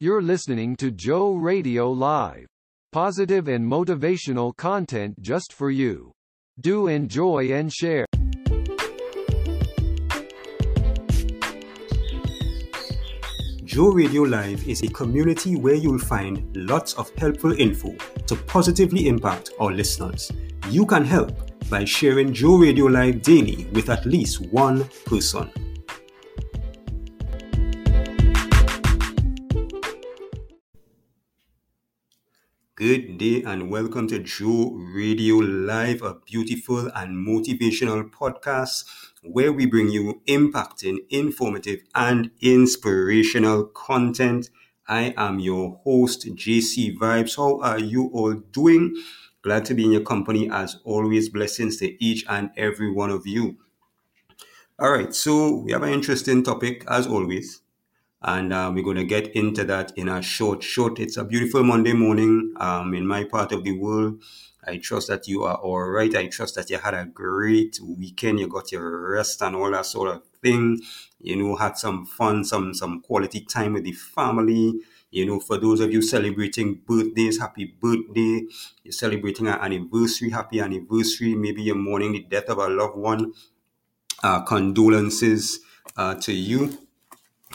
You're listening to Joe Radio Live. Positive and motivational content just for you. Do enjoy and share. Joe Radio Live is a community where you'll find lots of helpful info to positively impact our listeners. You can help by sharing Joe Radio Live daily with at least one person. Good day and welcome to Joe Radio Live, a beautiful and motivational podcast where we bring you impacting, informative, and inspirational content. I am your host, JC Vibes. How are you all doing? Glad to be in your company as always. Blessings to each and every one of you. All right, so we have an interesting topic as always and uh, we're going to get into that in a short short it's a beautiful monday morning um, in my part of the world. I trust that you are all right. I trust that you had a great weekend. You got your rest and all that sort of thing. You know had some fun some some quality time with the family. You know for those of you celebrating birthdays happy birthday. You're celebrating an anniversary happy anniversary. Maybe you're mourning the death of a loved one. Uh, condolences uh, to you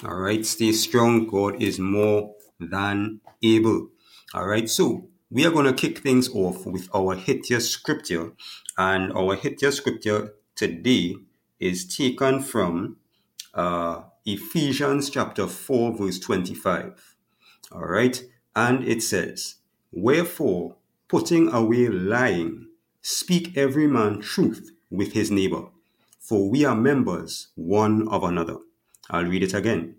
all right, stay strong. God is more than able. All right, so we are going to kick things off with our Hitya scripture. And our Hitya scripture today is taken from uh, Ephesians chapter 4, verse 25. All right, and it says, Wherefore, putting away lying, speak every man truth with his neighbor, for we are members one of another. I'll read it again.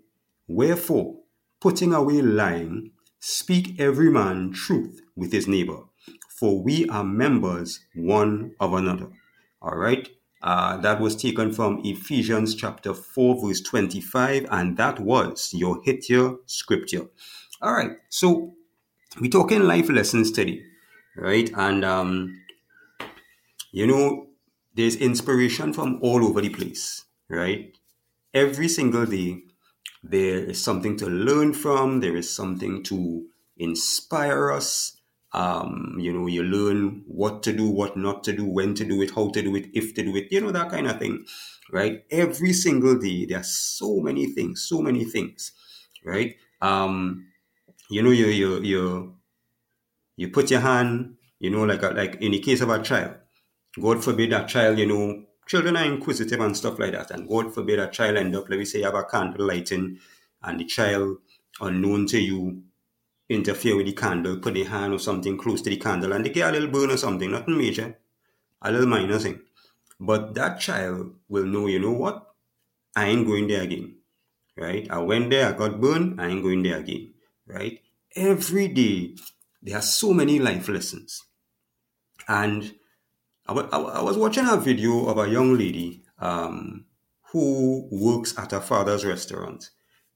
Wherefore, putting away lying, speak every man truth with his neighbor, for we are members one of another. All right. Uh, that was taken from Ephesians chapter 4, verse 25, and that was your Hitya scripture. All right. So we're talking life lessons today, right? And, um, you know, there's inspiration from all over the place, right? Every single day, there is something to learn from, there is something to inspire us. Um, you know, you learn what to do, what not to do, when to do it, how to do it, if to do it, you know, that kind of thing, right? Every single day, there are so many things, so many things, right? Um, you know, you, you, you, you put your hand, you know, like, a, like in the case of a child, God forbid that child, you know, children are inquisitive and stuff like that. And God forbid a child end up, let me say, you have a candle lighting and the child, unknown to you, interfere with the candle, put their hand or something close to the candle, and they get a little burn or something, nothing major, a little minor thing. But that child will know, you know what? I ain't going there again. Right? I went there, I got burned, I ain't going there again. Right? Every day, there are so many life lessons. And I, was watching a video of a young lady um, who works at her father's restaurant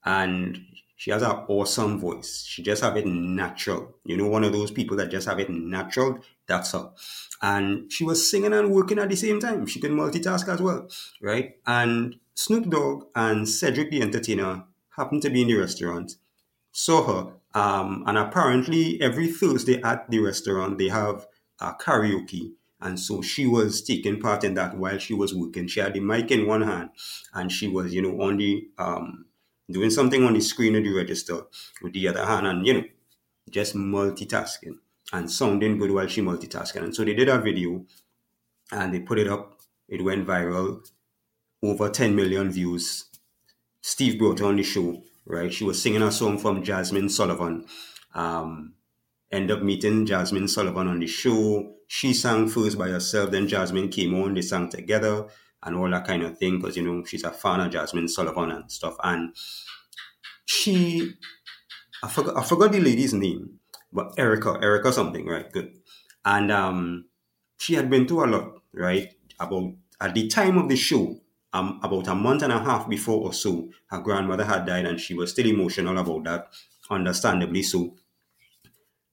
and she has an awesome voice. She just have it natural. You know, one of those people that just have it natural. That's her. And she was singing and working at the same time. She could multitask as well, right? And Snoop Dogg and Cedric the Entertainer happened to be in the restaurant, saw her, um, and apparently every Thursday at the restaurant they have a karaoke and so she was taking part in that while she was working. She had the mic in one hand and she was, you know, on the um, doing something on the screen of the register with the other hand and, you know, just multitasking and sounding good while she multitasking. And so they did a video and they put it up. It went viral, over 10 million views. Steve brought her on the show, right? She was singing a song from Jazmine Sullivan. Um, end up meeting Jazmine Sullivan on the show she sang first by herself, then Jazmine came on, they sang together and all that kind of thing because, you know, she's a fan of Jazmine Sullivan and stuff. And she, I forgot, I forgot the lady's name, but Erica, Erica something, right? Good. And um, she had been through a lot, right? About, at the time of the show, um, about a month and a half before or so, her grandmother had died and she was still emotional about that, understandably so.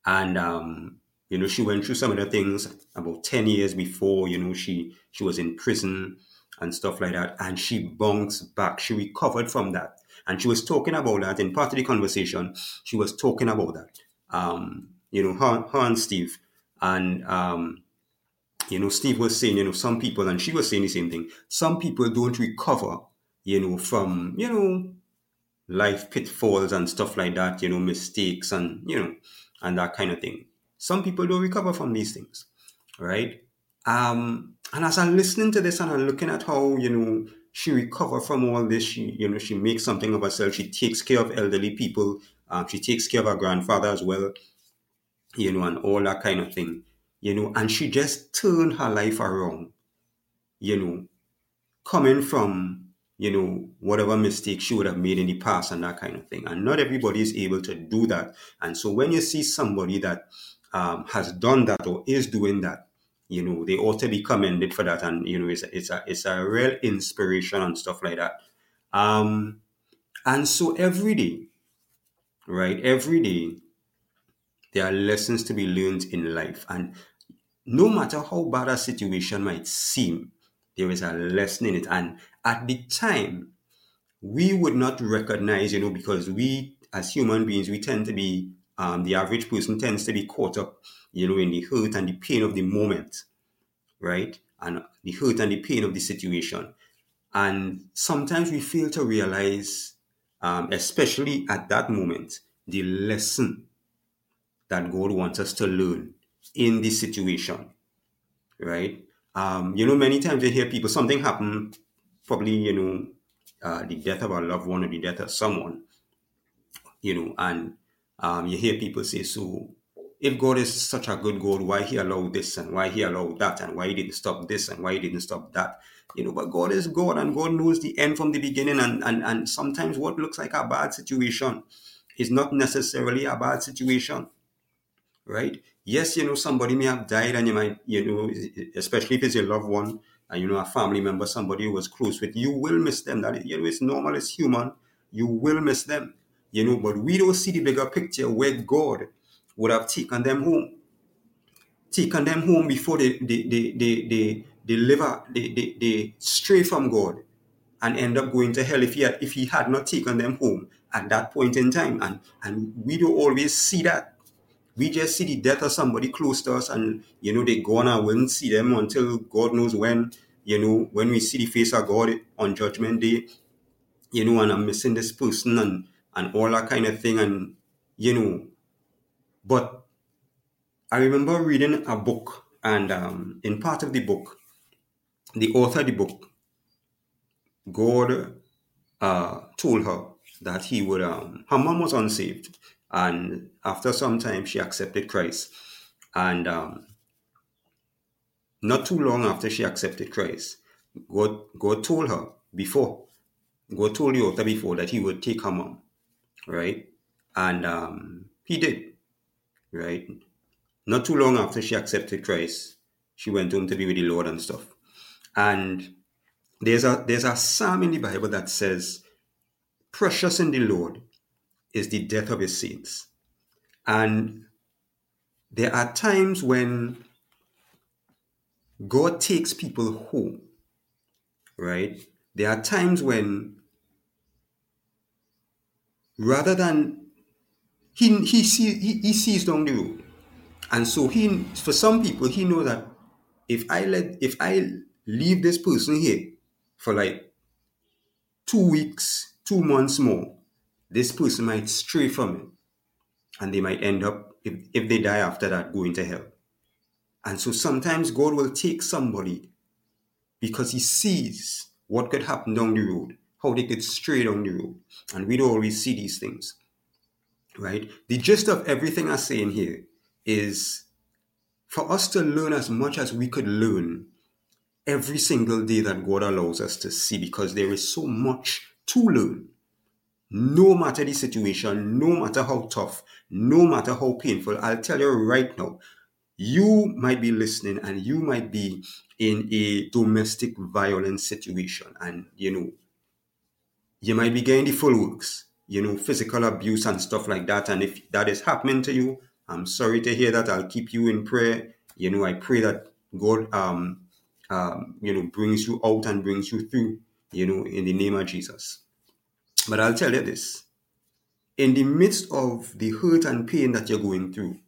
And um, you know, she went through some of the things about 10 years before, you know, she she was in prison and stuff like that. And she bounced back. She recovered from that. And she was talking about that in part of the conversation. She was talking about that. Um, you know, her, her and Steve. And, um, you know, Steve was saying, you know, some people, and she was saying the same thing, some people don't recover, you know, from, you know, life pitfalls and stuff like that, you know, mistakes and, you know, and that kind of thing. Some people don't recover from these things, right? Um, and as I'm listening to this and I'm looking at how, you know, she recover from all this, she, you know, she makes something of herself. She takes care of elderly people. Um, she takes care of her grandfather as well, you know, and all that kind of thing, you know, and she just turned her life around, you know, coming from you know, whatever mistakes she would have made in the past and that kind of thing. And not everybody is able to do that. And so when you see somebody that um, has done that or is doing that, you know, they ought to be commended for that. And, you know, it's a, it's a, it's a real inspiration and stuff like that. Um, and so every day, right, every day, there are lessons to be learned in life. And no matter how bad a situation might seem, there is a lesson in it. And at the time, we would not recognize, you know, because we as human beings, we tend to be, um, the average person tends to be caught up, you know, in the hurt and the pain of the moment, right? And the hurt and the pain of the situation. And sometimes we fail to realize, um, especially at that moment, the lesson that God wants us to learn in this situation, right? Um, you know, many times you hear people, something happened, probably, you know, uh, the death of a loved one or the death of someone, you know, and um, you hear people say, so if God is such a good God, why he allowed this and why he allowed that and why he didn't stop this and why he didn't stop that? You know, but God is God and God knows the end from the beginning. And, and, and sometimes what looks like a bad situation is not necessarily a bad situation, right? yes, you know, somebody may have died and you might, you know, especially if it's your loved one and, you know, a family member, somebody who was close with, you will miss them. That, you know, it's normal, it's human. You will miss them, you know, but we don't see the bigger picture where God would have taken them home. Taken them home before they, they, they, they, they, they they, they, they stray from God and end up going to hell if he had, if he had not taken them home at that point in time. And, and we don't always see that we just see the death of somebody close to us and you know they gone. we won't see them until god knows when you know when we see the face of god on judgment day you know and i'm missing this person and and all that kind of thing and you know but i remember reading a book and um, in part of the book the author of the book god uh, told her that he would um, her mom was unsaved and after some time, she accepted Christ. And um, not too long after she accepted Christ, God, God told her before, God told the author before that he would take her mom, right? And um, he did, right? Not too long after she accepted Christ, she went home to be with the Lord and stuff. And there's a there's a psalm in the Bible that says, "Precious in the Lord is the death of his saints. And there are times when God takes people home, right? There are times when rather than he he see he, he sees down the road. And so he for some people he know that if I let if I leave this person here for like two weeks, two months more, this person might stray from it and they might end up, if, if they die after that, going to hell. And so sometimes God will take somebody because he sees what could happen down the road, how they could stray down the road. And we don't always see these things, right? The gist of everything I'm saying here is for us to learn as much as we could learn every single day that God allows us to see because there is so much to learn no matter the situation, no matter how tough, no matter how painful, I'll tell you right now, you might be listening and you might be in a domestic violence situation and you know you might be getting the full works you know physical abuse and stuff like that and if that is happening to you i'm sorry to hear that i'll keep you in prayer you know i pray that god um um you know brings you out and brings you through you know in the name of jesus But I'll tell you this in the midst of the hurt and pain that you're going through,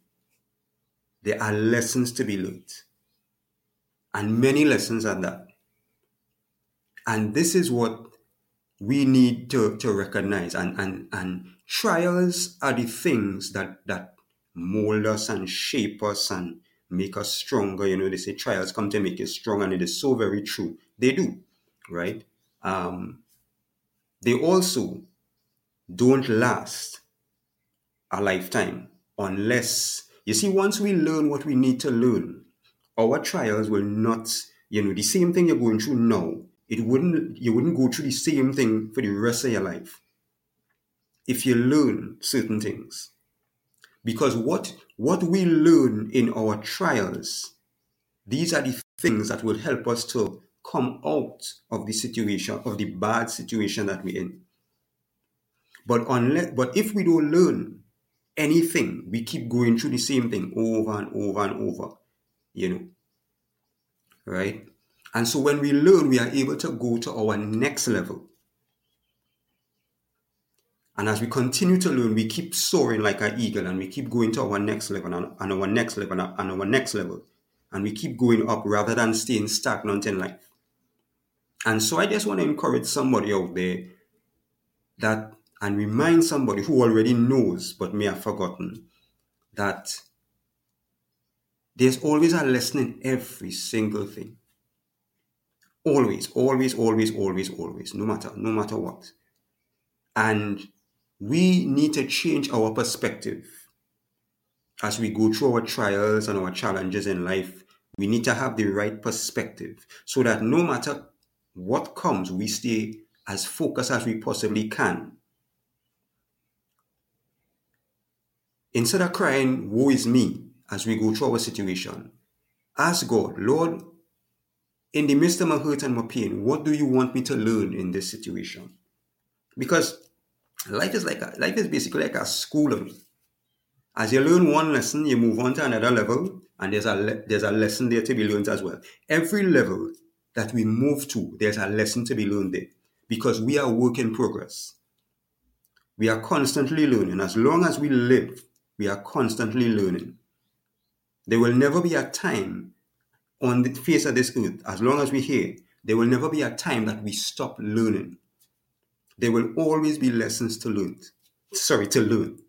there are lessons to be learned. And many lessons are that. And this is what we need to, to recognize. And, and, and trials are the things that, that mold us and shape us and make us stronger. You know, they say trials come to make you strong, and it is so very true. They do, right? Um, they also don't last a lifetime unless you see once we learn what we need to learn our trials will not you know the same thing you're going through now it wouldn't you wouldn't go through the same thing for the rest of your life if you learn certain things because what what we learn in our trials these are the things that will help us to come out of the situation of the bad situation that we're in but unless but if we don't learn anything, we keep going through the same thing over and over and over, you know. Right? And so when we learn, we are able to go to our next level. And as we continue to learn, we keep soaring like an eagle and we keep going to our next level and, and our next level and our next level. And we keep going up rather than staying stagnant in life. And so I just want to encourage somebody out there that and remind somebody who already knows but may have forgotten that there's always a lesson in every single thing. Always, always, always, always, always, no matter, no matter what. And we need to change our perspective as we go through our trials and our challenges in life. We need to have the right perspective so that no matter what comes, we stay as focused as we possibly can Instead of crying, woe is me, as we go through our situation, ask God, Lord, in the midst of my hurt and my pain, what do you want me to learn in this situation? Because life is like a, life is basically like a schooling. As you learn one lesson, you move on to another level, and there's a le- there's a lesson there to be learned as well. Every level that we move to, there's a lesson to be learned there, because we are work in progress. We are constantly learning. As long as we live, we are constantly learning. There will never be a time on the face of this earth, as long as we're here, there will never be a time that we stop learning. There will always be lessons to learn. Sorry, to learn.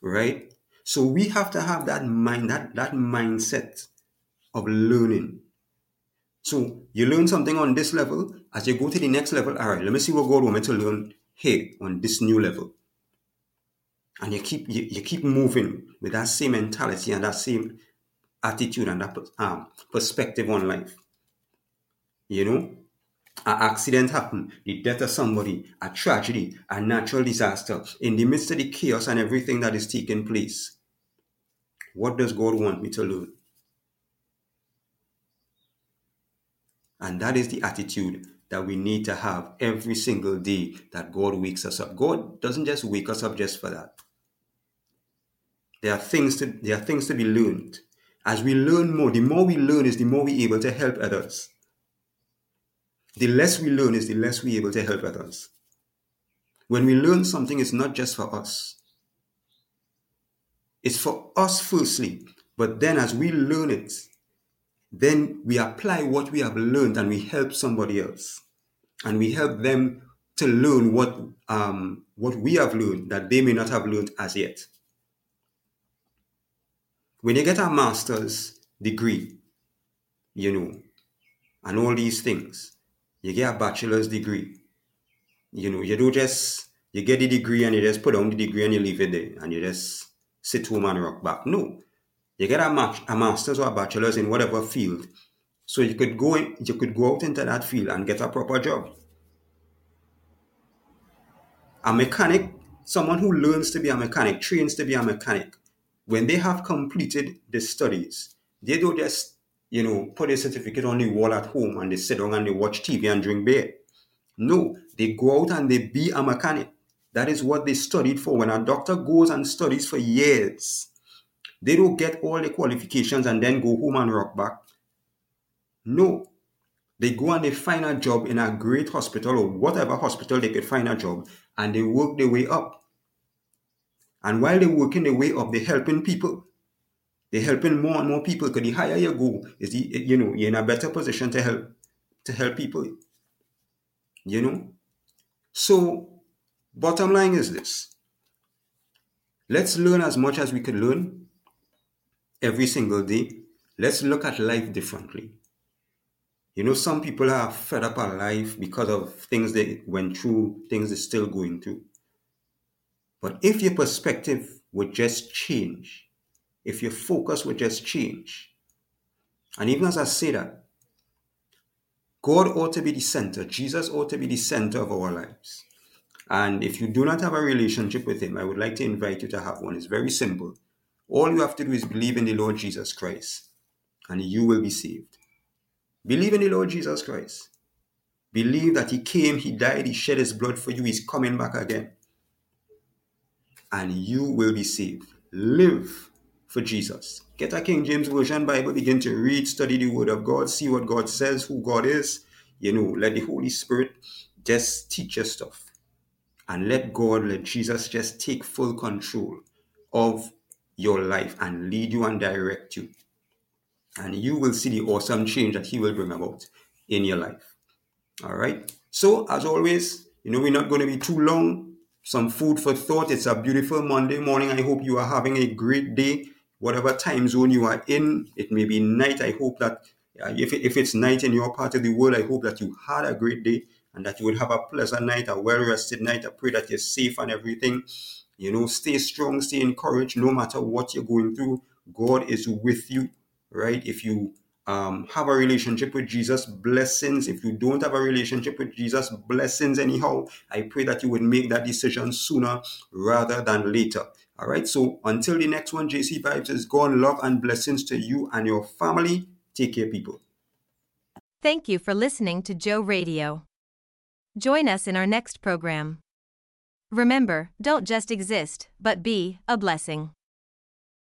Right? So we have to have that mind, that, that mindset of learning. So you learn something on this level, as you go to the next level, all right, let me see what God wants me to learn here on this new level and you keep you, you keep moving with that same mentality and that same attitude and that um, perspective on life. You know, an accident happened, the death of somebody, a tragedy, a natural disaster, in the midst of the chaos and everything that is taking place. What does God want me to learn? And that is the attitude that we need to have every single day that God wakes us up. God doesn't just wake us up just for that. There are things to there are things to be learned. As we learn more, the more we learn is the more we're able to help others. The less we learn is the less we're able to help others. When we learn something, it's not just for us. It's for us firstly, but then as we learn it, then we apply what we have learned and we help somebody else. And we help them to learn what um, what we have learned that they may not have learned as yet. When you get a master's degree, you know, and all these things, you get a bachelor's degree. You know, you don't just you get the degree and you just put down the degree and you leave it there and you just sit home and rock back. No. You get a, ma- a master's or a bachelor's in whatever field. So you could go in, you could go out into that field and get a proper job. A mechanic, someone who learns to be a mechanic, trains to be a mechanic, when they have completed the studies, they don't just, you know, put a certificate on the wall at home and they sit down and they watch TV and drink beer. No, they go out and they be a mechanic. That is what they studied for. When a doctor goes and studies for years, they don't get all the qualifications and then go home and rock back. No, They go and they find a job in a great hospital or whatever hospital they could find a job and they work their way up. And while they're working the way of they're helping people. They're helping more and more people because the higher you go, is the, eh, you know, you're in a better position to help to help people. You know? So bottom line is this. Let's learn as much as we can learn every single day. Let's look at life differently. You know, some people are fed up on life because of things they went through, things they're still going through. But if your perspective would just change, if your focus would just change, and even as I say that, God ought to be the center, Jesus ought to be the center of our lives. And if you do not have a relationship with Him, I would like to invite you to have one. It's very simple. All you have to do is believe in the Lord Jesus Christ, and you will be saved. Believe in the Lord Jesus Christ. Believe that He came, He died, He shed His blood for you, He's coming back again and you will be saved. Live for Jesus. Get a King James Version Bible, begin to read, study the Word of God, see what God says, who God is. You know, let the Holy Spirit just teach you stuff. And let God, let Jesus just take full control of your life and lead you and direct you. And you will see the awesome change that He will bring about in your life. All right. So, as always, you know, we're not going to be too long some food for thought. It's a beautiful Monday morning. I hope you are having a great day. Whatever time zone you are in, it may be night. I hope that uh, if, if it's night in your part of the world, I hope that you had a great day and that you will have a pleasant night, a well rested night. I pray that you're safe and everything. You know, stay strong, stay encouraged no matter what you're going through. God is with you, right? If you um, have a relationship with Jesus, blessings. If you don't have a relationship with Jesus, blessings anyhow. I pray that you would make that decision sooner rather than later. All right. So until the next one, JC Vibes is gone. Love and blessings to you and your family. Take care, people. Thank you for listening to Joe Radio. Join us in our next program. Remember, don't just exist, but be a blessing.